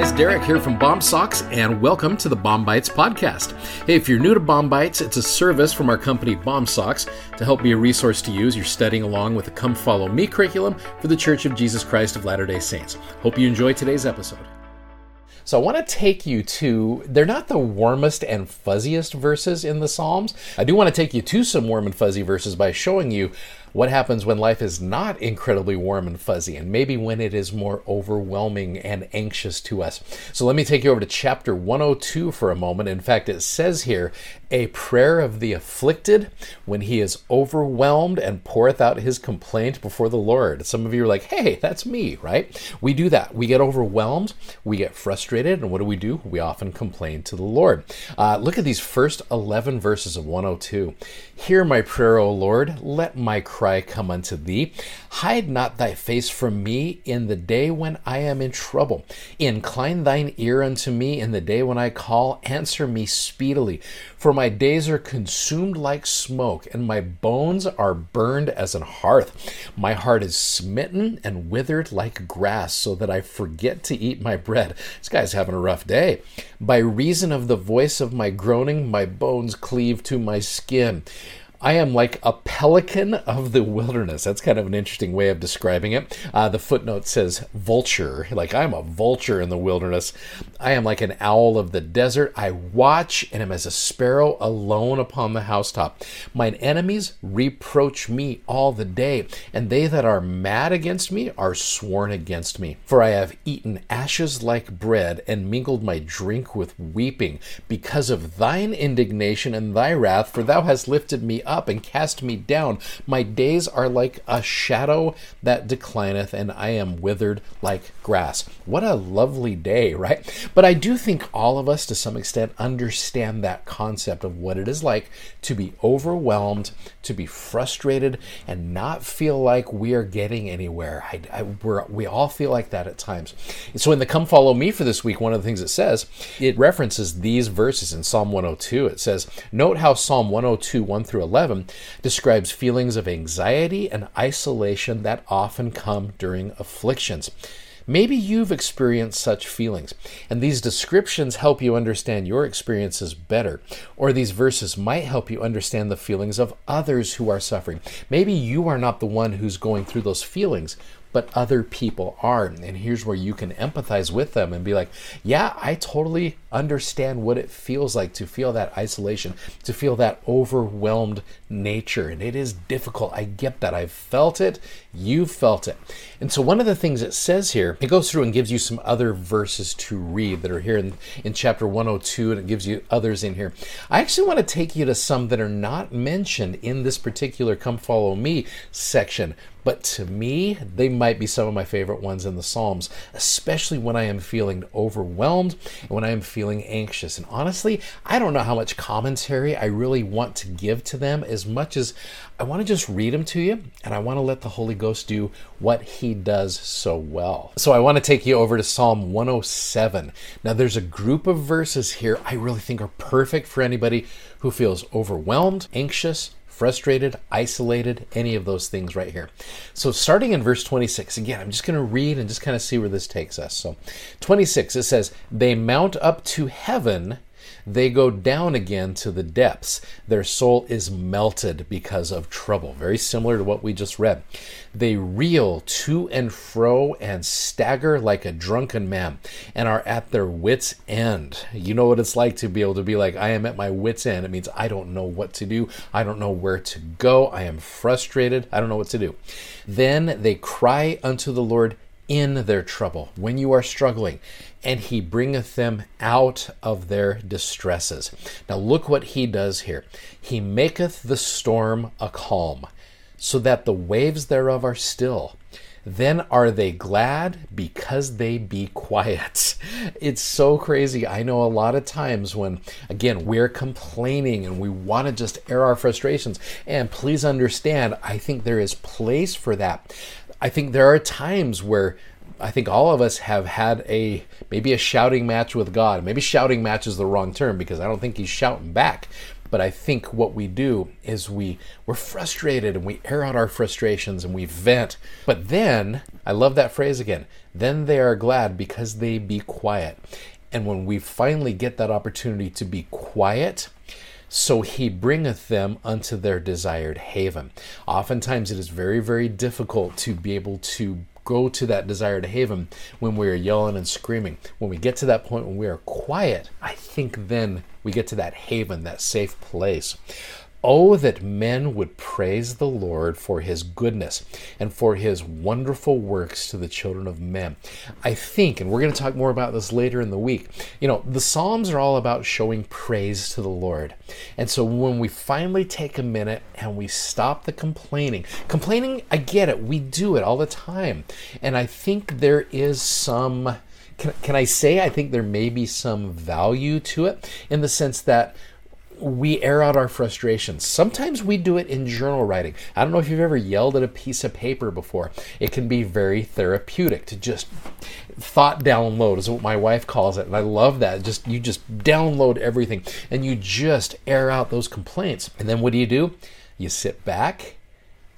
guys, Derek here from BOMSOCKS, and welcome to the BOM-BITES podcast. Hey, if you're new to BOM-BITES, it's a service from our company BOMSOCKS to help be a resource to use. You're studying along with the Come Follow Me curriculum for the Church of Jesus Christ of Latter day Saints. Hope you enjoy today's episode. So I want to take you to, they're not the warmest and fuzziest verses in the Psalms. I do want to take you to some warm and fuzzy verses by showing you what happens when life is not incredibly warm and fuzzy, and maybe when it is more overwhelming and anxious to us. So let me take you over to chapter 102 for a moment. In fact, it says here, a prayer of the afflicted when he is overwhelmed and poureth out his complaint before the Lord. Some of you are like, hey, that's me, right? We do that. We get overwhelmed, we get frustrated, and what do we do? We often complain to the Lord. Uh, look at these first 11 verses of 102. Hear my prayer, O Lord. Let my come unto thee. Hide not thy face from me in the day when I am in trouble. Incline thine ear unto me in the day when I call. Answer me speedily. For my days are consumed like smoke, and my bones are burned as an hearth. My heart is smitten and withered like grass, so that I forget to eat my bread. This guy's having a rough day. By reason of the voice of my groaning, my bones cleave to my skin. I am like a pelican of the wilderness. That's kind of an interesting way of describing it. Uh, the footnote says vulture, like I'm a vulture in the wilderness. I am like an owl of the desert. I watch and am as a sparrow alone upon the housetop. Mine enemies reproach me all the day, and they that are mad against me are sworn against me. For I have eaten ashes like bread and mingled my drink with weeping because of thine indignation and thy wrath, for thou hast lifted me up and cast me down. My days are like a shadow that declineth, and I am withered like grass. What a lovely day, right? But I do think all of us, to some extent, understand that concept of what it is like to be overwhelmed, to be frustrated, and not feel like we are getting anywhere. I, I, we all feel like that at times. So in the Come Follow Me for this week, one of the things it says, it references these verses in Psalm 102. It says, Note how Psalm 102, 1 through 11 11 describes feelings of anxiety and isolation that often come during afflictions. Maybe you've experienced such feelings, and these descriptions help you understand your experiences better, or these verses might help you understand the feelings of others who are suffering. Maybe you are not the one who's going through those feelings, but other people are. And here's where you can empathize with them and be like, yeah, I totally understand what it feels like to feel that isolation, to feel that overwhelmed nature. And it is difficult. I get that. I've felt it. You've felt it. And so, one of the things it says here, it goes through and gives you some other verses to read that are here in, in chapter 102, and it gives you others in here. I actually want to take you to some that are not mentioned in this particular Come Follow Me section. But to me, they might be some of my favorite ones in the Psalms, especially when I am feeling overwhelmed and when I am feeling anxious. And honestly, I don't know how much commentary I really want to give to them as much as I want to just read them to you and I want to let the Holy Ghost do what he does so well. So I want to take you over to Psalm 107. Now, there's a group of verses here I really think are perfect for anybody who feels overwhelmed, anxious, frustrated, isolated, any of those things right here. So, starting in verse 26, again, I'm just going to read and just kind of see where this takes us. So, 26, it says, They mount up to heaven they go down again to the depths. Their soul is melted because of trouble. Very similar to what we just read. They reel to and fro and stagger like a drunken man and are at their wits' end. You know what it's like to be able to be like, I am at my wits' end. It means I don't know what to do. I don't know where to go. I am frustrated. I don't know what to do. Then they cry unto the Lord in their trouble, when you are struggling, and he bringeth them out of their distresses. Now, look what he does here. He maketh the storm a calm, so that the waves thereof are still. Then are they glad because they be quiet. It's so crazy. I know a lot of times when, again, we're complaining and we want to just air our frustrations. And please understand, I think there is place for that. I think there are times where I think all of us have had a maybe a shouting match with God. Maybe shouting match is the wrong term because I don't think he's shouting back. But I think what we do is we we're frustrated and we air out our frustrations and we vent. But then, I love that phrase again. Then they are glad because they be quiet. And when we finally get that opportunity to be quiet, so he bringeth them unto their desired haven. Oftentimes, it is very, very difficult to be able to go to that desired haven when we are yelling and screaming. When we get to that point when we are quiet, I think then we get to that haven, that safe place. Oh, that men would praise the Lord for his goodness and for his wonderful works to the children of men. I think, and we're going to talk more about this later in the week, you know, the Psalms are all about showing praise to the Lord. And so when we finally take a minute and we stop the complaining, complaining, I get it, we do it all the time. And I think there is some. Can, can I say I think there may be some value to it in the sense that we air out our frustrations. Sometimes we do it in journal writing. I don't know if you've ever yelled at a piece of paper before. It can be very therapeutic to just thought download is what my wife calls it and I love that. Just you just download everything and you just air out those complaints. And then what do you do? You sit back,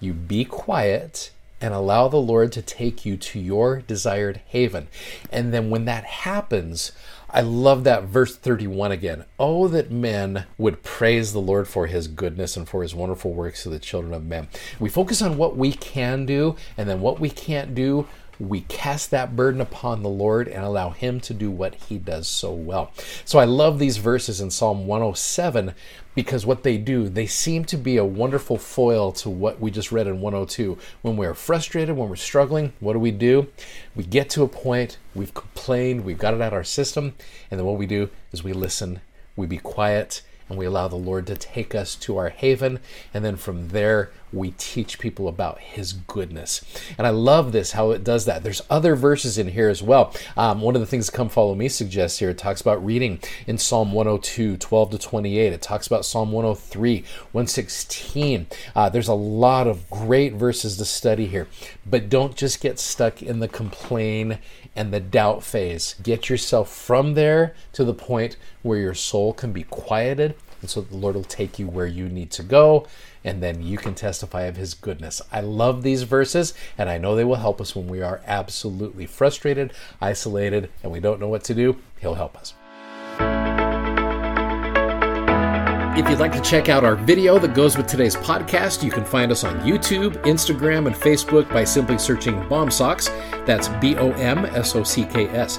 you be quiet, and allow the Lord to take you to your desired haven. And then when that happens, I love that verse 31 again. Oh, that men would praise the Lord for his goodness and for his wonderful works to the children of men. We focus on what we can do, and then what we can't do, we cast that burden upon the Lord and allow Him to do what He does so well. So I love these verses in Psalm 107 because what they do, they seem to be a wonderful foil to what we just read in 102. When we're frustrated, when we're struggling, what do we do? We get to a point, we've complained, we've got it out our system, and then what we do is we listen, we be quiet, and we allow the Lord to take us to our haven. And then from there, we teach people about His goodness. And I love this, how it does that. There's other verses in here as well. Um, one of the things Come Follow Me suggests here, it talks about reading in Psalm 102, 12 to 28. It talks about Psalm 103, 116. Uh, there's a lot of great verses to study here. But don't just get stuck in the complain and the doubt phase. Get yourself from there to the point where your soul can be quieted. And so the Lord will take you where you need to go and then you can testify of his goodness. I love these verses, and I know they will help us when we are absolutely frustrated, isolated, and we don't know what to do. He'll help us. If you'd like to check out our video that goes with today's podcast, you can find us on YouTube, Instagram, and Facebook by simply searching BOMSOCKS. That's B O M S O C K S.